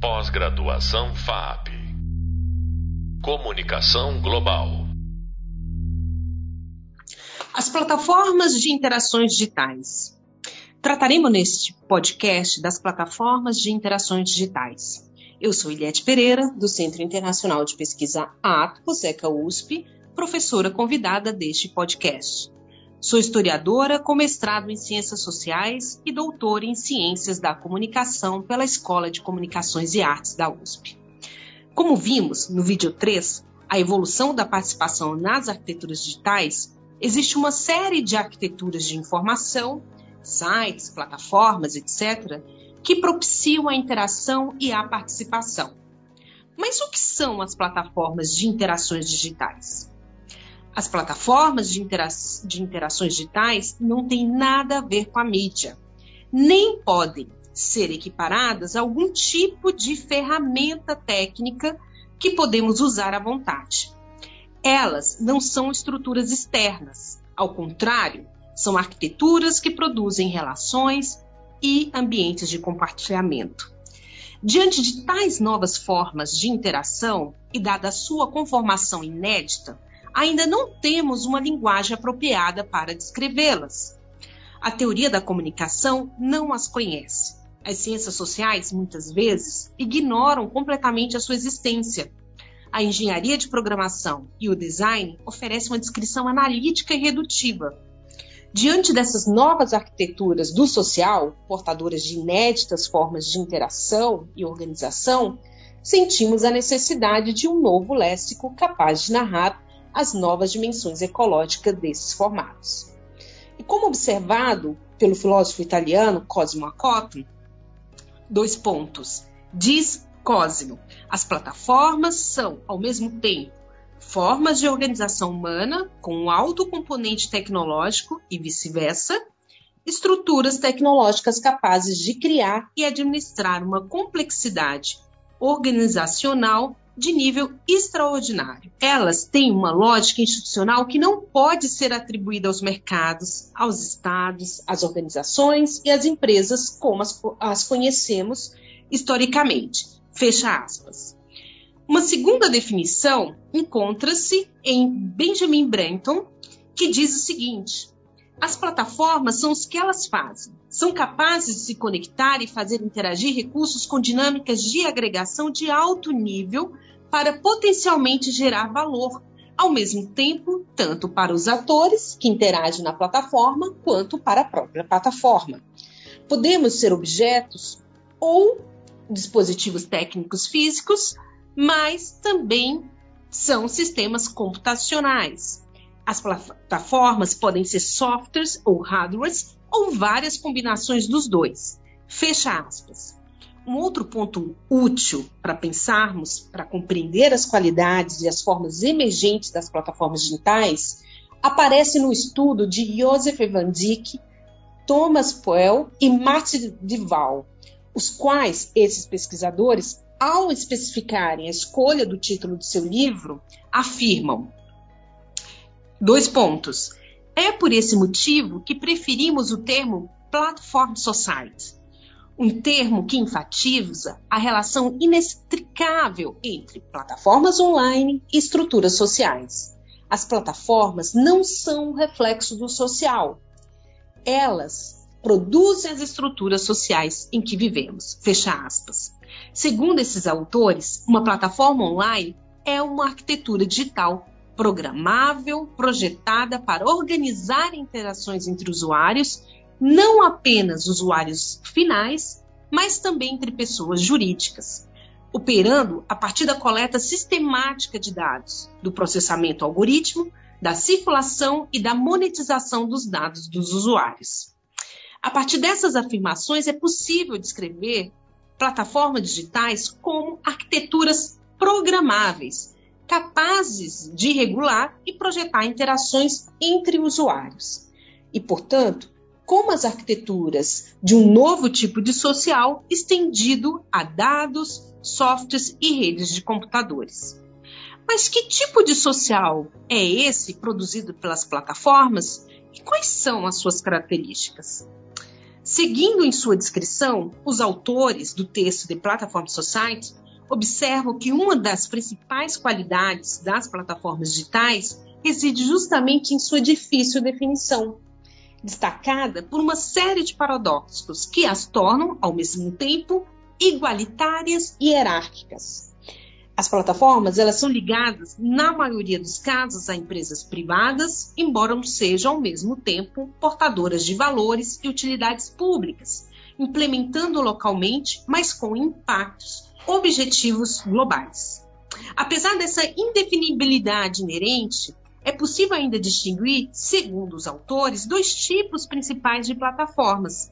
Pós-graduação FAP. Comunicação Global. As plataformas de interações digitais. Trataremos neste podcast das plataformas de interações digitais. Eu sou Iliette Pereira, do Centro Internacional de Pesquisa Atos, ECA USP, professora convidada deste podcast. Sou historiadora com mestrado em Ciências Sociais e doutora em Ciências da Comunicação pela Escola de Comunicações e Artes da USP. Como vimos no vídeo 3, a evolução da participação nas arquiteturas digitais, existe uma série de arquiteturas de informação, sites, plataformas, etc., que propiciam a interação e a participação. Mas o que são as plataformas de interações digitais? As plataformas de, intera de interações digitais não têm nada a ver com a mídia, nem podem ser equiparadas a algum tipo de ferramenta técnica que podemos usar à vontade. Elas não são estruturas externas, ao contrário, são arquiteturas que produzem relações e ambientes de compartilhamento. Diante de tais novas formas de interação e dada a sua conformação inédita, ainda não temos uma linguagem apropriada para descrevê-las. A teoria da comunicação não as conhece. As ciências sociais, muitas vezes, ignoram completamente a sua existência. A engenharia de programação e o design oferecem uma descrição analítica e redutiva. Diante dessas novas arquiteturas do social, portadoras de inéditas formas de interação e organização, sentimos a necessidade de um novo léxico capaz de narrar as novas dimensões ecológicas desses formatos. E como observado pelo filósofo italiano Cosimo Acoppi, dois pontos. Diz Cosimo, as plataformas são, ao mesmo tempo, formas de organização humana com um alto componente tecnológico e vice-versa, estruturas tecnológicas capazes de criar e administrar uma complexidade organizacional de nível extraordinário. Elas têm uma lógica institucional que não pode ser atribuída aos mercados, aos estados, às organizações e às empresas como as, as conhecemos historicamente. Fecha aspas. Uma segunda definição encontra-se em Benjamin Brenton, que diz o seguinte: as plataformas são os que elas fazem. São capazes de se conectar e fazer interagir recursos com dinâmicas de agregação de alto nível para potencialmente gerar valor, ao mesmo tempo, tanto para os atores que interagem na plataforma, quanto para a própria plataforma. Podemos ser objetos ou dispositivos técnicos físicos, mas também são sistemas computacionais. As plataformas podem ser softwares ou hardwares ou várias combinações dos dois. Fecha aspas. Um outro ponto útil para pensarmos, para compreender as qualidades e as formas emergentes das plataformas digitais, aparece no estudo de Joseph Van Dyck, Thomas Poel e Martin Duval, os quais esses pesquisadores, ao especificarem a escolha do título do seu livro, afirmam: dois pontos. É por esse motivo que preferimos o termo Platform Society um termo que enfatiza a relação inextricável entre plataformas online e estruturas sociais. As plataformas não são um reflexo do social. Elas produzem as estruturas sociais em que vivemos. Fecha aspas. Segundo esses autores, uma plataforma online é uma arquitetura digital programável, projetada para organizar interações entre usuários não apenas usuários finais, mas também entre pessoas jurídicas, operando a partir da coleta sistemática de dados, do processamento algoritmo, da circulação e da monetização dos dados dos usuários. A partir dessas afirmações, é possível descrever plataformas digitais como arquiteturas programáveis, capazes de regular e projetar interações entre usuários. E, portanto, como as arquiteturas de um novo tipo de social estendido a dados, softwares e redes de computadores. Mas que tipo de social é esse produzido pelas plataformas e quais são as suas características? Seguindo em sua descrição, os autores do texto de Platform Society observam que uma das principais qualidades das plataformas digitais reside justamente em sua difícil definição, destacada por uma série de paradoxos que as tornam, ao mesmo tempo, igualitárias e hierárquicas. As plataformas elas são ligadas, na maioria dos casos, a empresas privadas, embora não sejam, ao mesmo tempo, portadoras de valores e utilidades públicas, implementando localmente, mas com impactos objetivos globais. Apesar dessa indefinibilidade inerente, é possível ainda distinguir, segundo os autores, dois tipos principais de plataformas.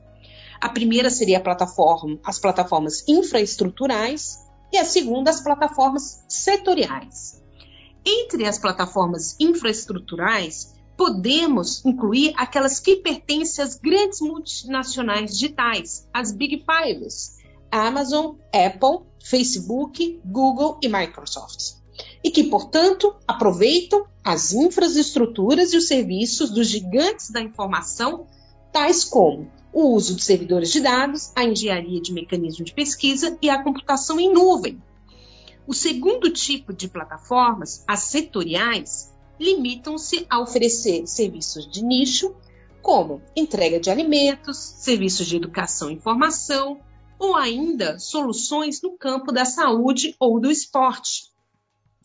A primeira seria a plataforma, as plataformas infraestruturais e a segunda, as plataformas setoriais. Entre as plataformas infraestruturais, podemos incluir aquelas que pertencem às grandes multinacionais digitais, as Big Fives, Amazon, Apple, Facebook, Google e Microsoft e que, portanto, aproveitam as infraestruturas e os serviços dos gigantes da informação, tais como o uso de servidores de dados, a engenharia de mecanismos de pesquisa e a computação em nuvem. O segundo tipo de plataformas, as setoriais, limitam-se a oferecer serviços de nicho, como entrega de alimentos, serviços de educação e informação, ou ainda soluções no campo da saúde ou do esporte,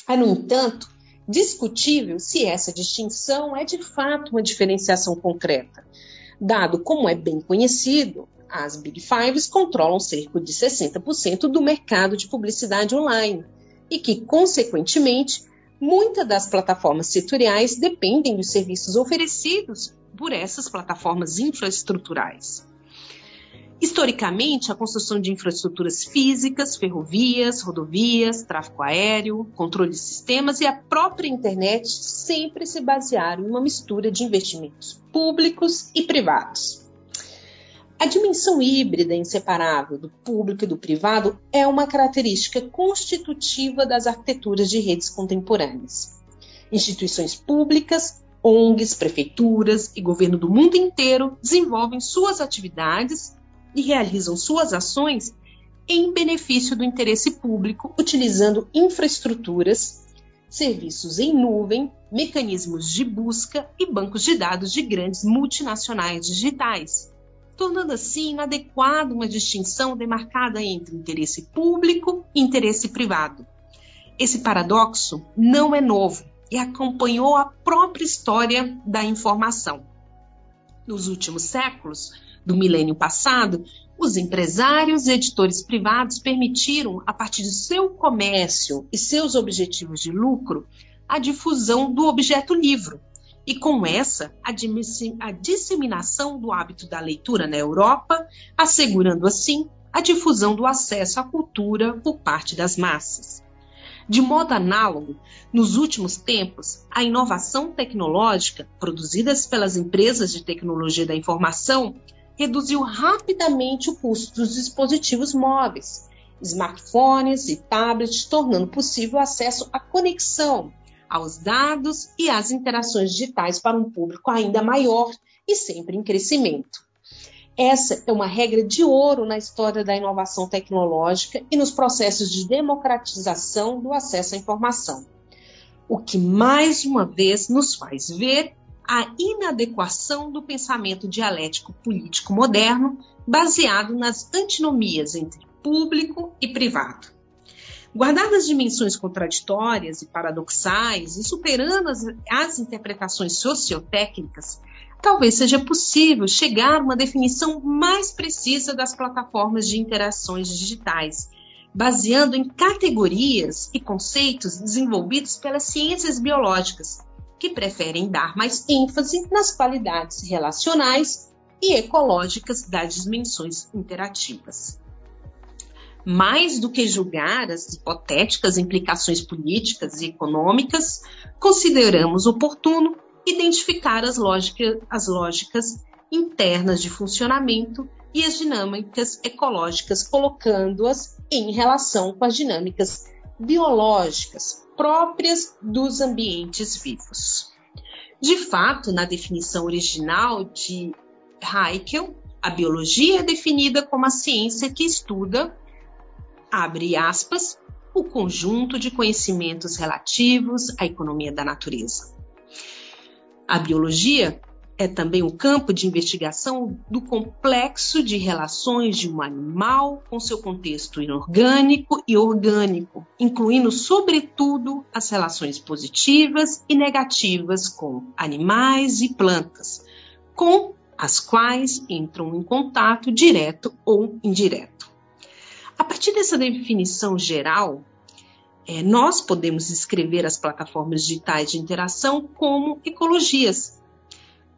é, no entanto, discutível se essa distinção é de fato uma diferenciação concreta, dado como é bem conhecido, as Big Fives controlam cerca de 60% do mercado de publicidade online e que, consequentemente, muitas das plataformas setoriais dependem dos serviços oferecidos por essas plataformas infraestruturais. Historicamente, a construção de infraestruturas físicas, ferrovias, rodovias, tráfego aéreo, controle de sistemas e a própria internet sempre se basearam em uma mistura de investimentos públicos e privados. A dimensão híbrida inseparável do público e do privado é uma característica constitutiva das arquiteturas de redes contemporâneas. Instituições públicas, ONGs, prefeituras e governo do mundo inteiro desenvolvem suas atividades e realizam suas ações em benefício do interesse público, utilizando infraestruturas, serviços em nuvem, mecanismos de busca e bancos de dados de grandes multinacionais digitais, tornando assim inadequada uma distinção demarcada entre interesse público e interesse privado. Esse paradoxo não é novo e acompanhou a própria história da informação. Nos últimos séculos, do milênio passado, os empresários e editores privados permitiram, a partir de seu comércio e seus objetivos de lucro, a difusão do objeto livro, e com essa, a, disseminação do hábito da leitura na Europa, assegurando assim a difusão do acesso à cultura por parte das massas. De modo análogo, nos últimos tempos, a inovação tecnológica, produzidas pelas empresas de tecnologia da informação, reduziu rapidamente o custo dos dispositivos móveis, smartphones e tablets, tornando possível o acesso à conexão, aos dados e às interações digitais para um público ainda maior e sempre em crescimento. Essa é uma regra de ouro na história da inovação tecnológica e nos processos de democratização do acesso à informação. O que mais uma vez nos faz ver a inadequação do pensamento dialético político moderno, baseado nas antinomias entre público e privado. Guardadas dimensões contraditórias e paradoxais e superando as, as interpretações sociotécnicas, talvez seja possível chegar a uma definição mais precisa das plataformas de interações digitais, baseando em categorias e conceitos desenvolvidos pelas ciências biológicas, que preferem dar mais ênfase nas qualidades relacionais e ecológicas das dimensões interativas. Mais do que julgar as hipotéticas implicações políticas e econômicas, consideramos oportuno identificar as, lógica, as lógicas internas de funcionamento e as dinâmicas ecológicas, colocando-as em relação com as dinâmicas biológicas próprias dos ambientes vivos. De fato, na definição original de Haeckel, A biologia é definida como a ciência que estuda, abre aspas, o conjunto de conhecimentos relativos à economia da natureza. A biologia é também o campo de investigação do complexo de relações de um animal com seu contexto inorgânico e orgânico, incluindo, sobretudo, as relações positivas e negativas com animais e plantas, com as quais entram em contato direto ou indireto. A partir dessa definição geral, é, nós podemos escrever as plataformas digitais de interação como ecologias,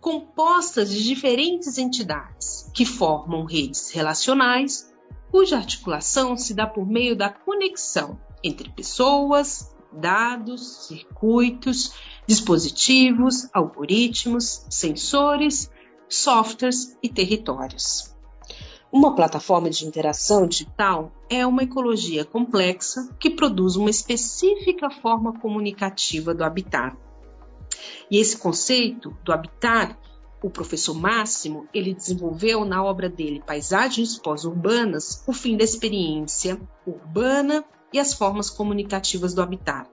compostas de diferentes entidades que formam redes relacionais, cuja articulação se dá por meio da conexão entre pessoas, dados, circuitos, dispositivos, algoritmos, sensores, softwares e territórios. Uma plataforma de interação digital é uma ecologia complexa que produz uma específica forma comunicativa do habitat e esse conceito do habitat, o professor Máximo, ele desenvolveu na obra dele Paisagens Pós-Urbanas, o fim da experiência urbana e as formas comunicativas do habitat.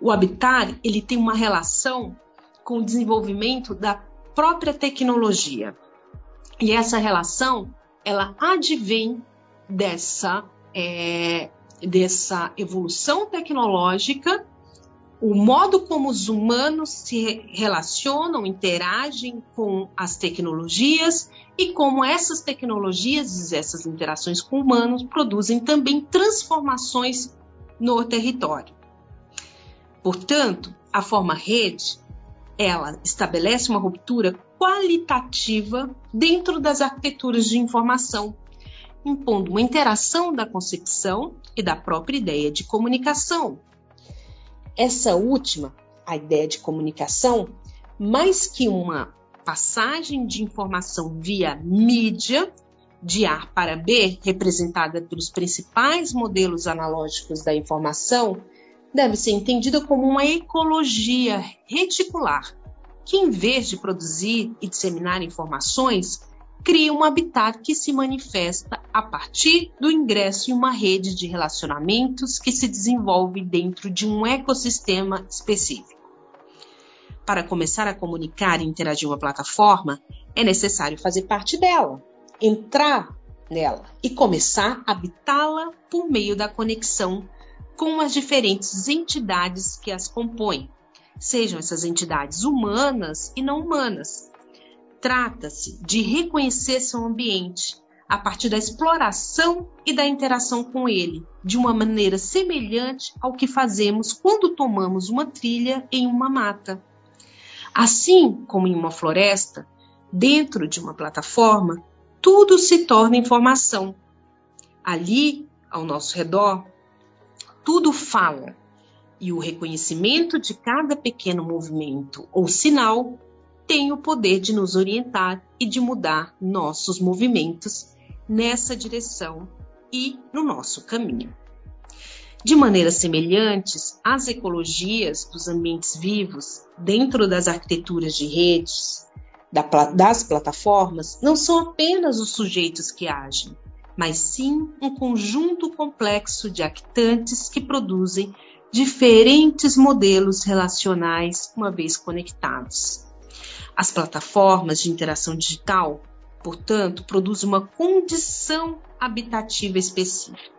O habitat, ele tem uma relação com o desenvolvimento da própria tecnologia. E essa relação, ela advém dessa, é, dessa evolução tecnológica o modo como os humanos se relacionam, interagem com as tecnologias e como essas tecnologias, essas interações com humanos, produzem também transformações no território. Portanto, a forma rede, ela estabelece uma ruptura qualitativa dentro das arquiteturas de informação, impondo uma interação da concepção e da própria ideia de comunicação, essa última, a ideia de comunicação, mais que uma passagem de informação via mídia, de A para B, representada pelos principais modelos analógicos da informação, deve ser entendida como uma ecologia reticular, que em vez de produzir e disseminar informações, cria um habitat que se manifesta a partir do ingresso em uma rede de relacionamentos que se desenvolve dentro de um ecossistema específico. Para começar a comunicar e interagir uma plataforma, é necessário fazer parte dela, entrar nela e começar a habitá-la por meio da conexão com as diferentes entidades que as compõem, sejam essas entidades humanas e não humanas, Trata-se de reconhecer seu ambiente a partir da exploração e da interação com ele, de uma maneira semelhante ao que fazemos quando tomamos uma trilha em uma mata. Assim como em uma floresta, dentro de uma plataforma, tudo se torna informação. Ali, ao nosso redor, tudo fala, e o reconhecimento de cada pequeno movimento ou sinal tem o poder de nos orientar e de mudar nossos movimentos nessa direção e no nosso caminho. De maneiras semelhantes, as ecologias dos ambientes vivos, dentro das arquiteturas de redes, das plataformas, não são apenas os sujeitos que agem, mas sim um conjunto complexo de actantes que produzem diferentes modelos relacionais uma vez conectados. As plataformas de interação digital, portanto, produzem uma condição habitativa específica,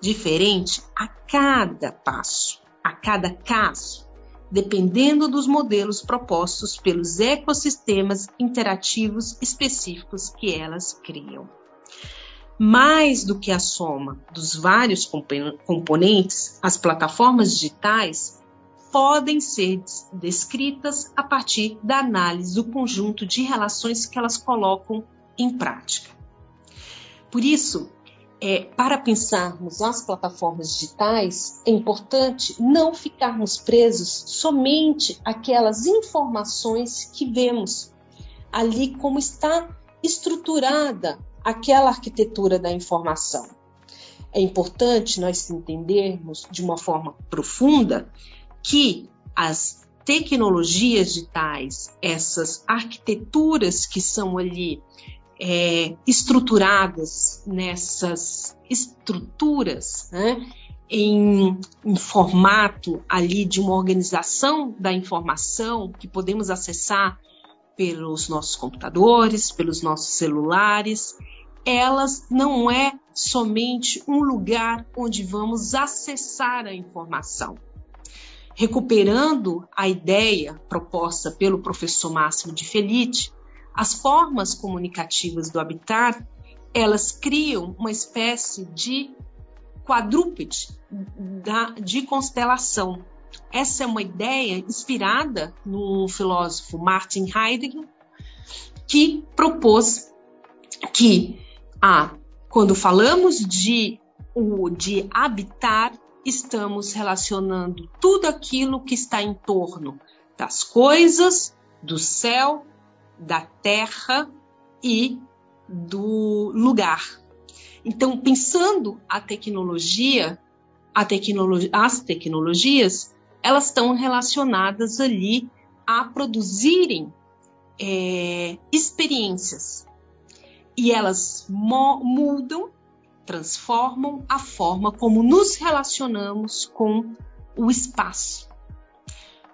diferente a cada passo, a cada caso, dependendo dos modelos propostos pelos ecossistemas interativos específicos que elas criam. Mais do que a soma dos vários componentes, as plataformas digitais podem ser descritas a partir da análise do conjunto de relações que elas colocam em prática. Por isso, é, para pensarmos as plataformas digitais, é importante não ficarmos presos somente àquelas informações que vemos ali como está estruturada aquela arquitetura da informação. É importante nós entendermos de uma forma profunda que as tecnologias digitais, essas arquiteturas que são ali é, estruturadas nessas estruturas, né, em, em, formato ali de uma organização da informação que podemos acessar pelos nossos computadores, pelos nossos celulares, elas não é somente um lugar onde vamos acessar a informação. Recuperando a ideia proposta pelo professor Máximo de Felice, as formas comunicativas do habitat, elas criam uma espécie de quadrúpede de constelação. Essa é uma ideia inspirada no filósofo Martin Heidegger, que propôs que ah, quando falamos de, de habitar, estamos relacionando tudo aquilo que está em torno das coisas, do céu, da terra e do lugar. Então, pensando a tecnologia, a as tecnologias, elas estão relacionadas ali a produzirem é, experiências e elas mudam, transformam a forma como nos relacionamos com o espaço.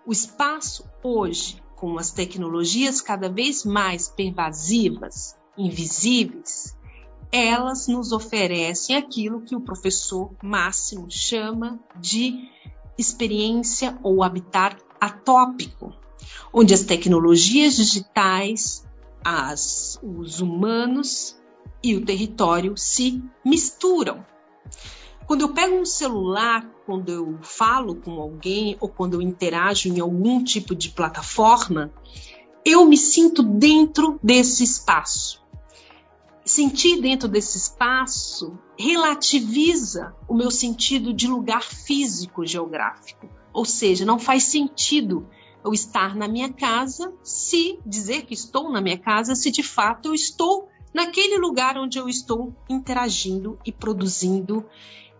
O espaço hoje, com as tecnologias cada vez mais pervasivas, invisíveis, elas nos oferecem aquilo que o professor Máximo chama de experiência ou habitat atópico, onde as tecnologias digitais as, os humanos e o território se misturam. Quando eu pego um celular, quando eu falo com alguém ou quando eu interajo em algum tipo de plataforma, eu me sinto dentro desse espaço. Sentir dentro desse espaço relativiza o meu sentido de lugar físico geográfico. Ou seja, não faz sentido eu estar na minha casa, se dizer que estou na minha casa, se de fato eu estou naquele lugar onde eu estou interagindo e produzindo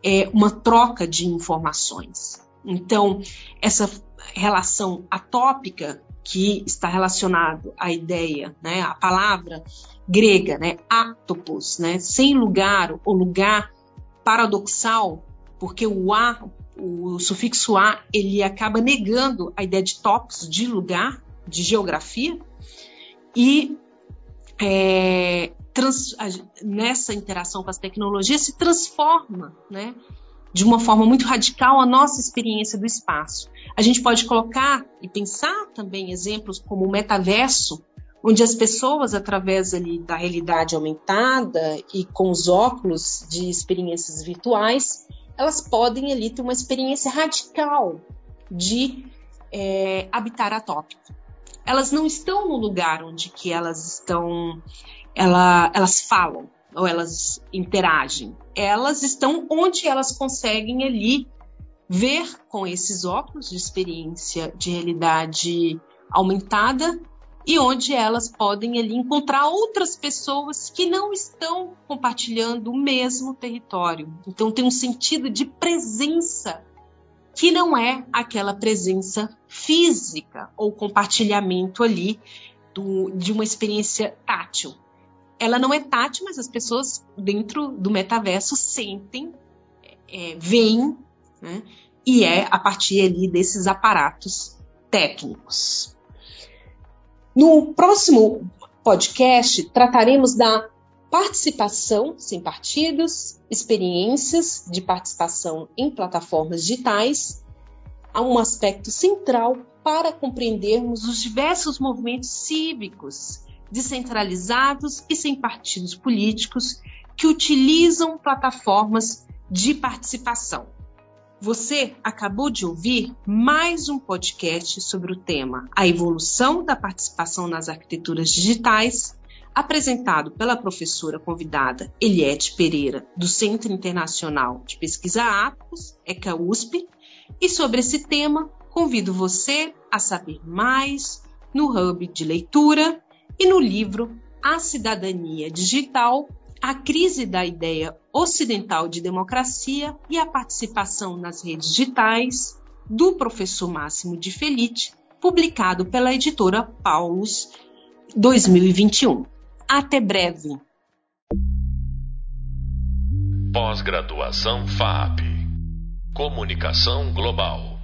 é, uma troca de informações. Então, essa relação atópica que está relacionado à ideia, né, a palavra grega, né, atopos, né, sem lugar ou lugar paradoxal, porque o a, o sufixo a ele acaba negando a ideia de topos, de lugar, de geografia, e é, trans, nessa interação com as tecnologias se transforma, né, de uma forma muito radical a nossa experiência do espaço. A gente pode colocar e pensar também exemplos como o metaverso, onde as pessoas, através ali da realidade aumentada e com os óculos de experiências virtuais, elas podem ali ter uma experiência radical de é, habitar atópico. Elas não estão no lugar onde que elas estão, ela, elas falam ou elas interagem. Elas estão onde elas conseguem ali ver com esses óculos de experiência de realidade aumentada e onde elas podem ali encontrar outras pessoas que não estão compartilhando o mesmo território. Então tem um sentido de presença que não é aquela presença física ou compartilhamento ali do, de uma experiência tátil. Ela não é tátil, mas as pessoas dentro do metaverso sentem, é, veem, né? e é a partir ali desses aparatos técnicos. No próximo podcast, trataremos da participação sem partidos, experiências de participação em plataformas digitais, a um aspecto central para compreendermos os diversos movimentos cívicos descentralizados e sem partidos políticos que utilizam plataformas de participação. Você acabou de ouvir mais um podcast sobre o tema A Evolução da Participação nas Arquiteturas Digitais, apresentado pela professora convidada Eliette Pereira, do Centro Internacional de Pesquisa Atos, ECA USP, e sobre esse tema convido você a saber mais no Hub de Leitura e no livro A Cidadania Digital a crise da ideia ocidental de democracia e a participação nas redes digitais, do professor Máximo de Felice, publicado pela editora Paulus 2021. Até breve. Pós-graduação FAP. Comunicação Global.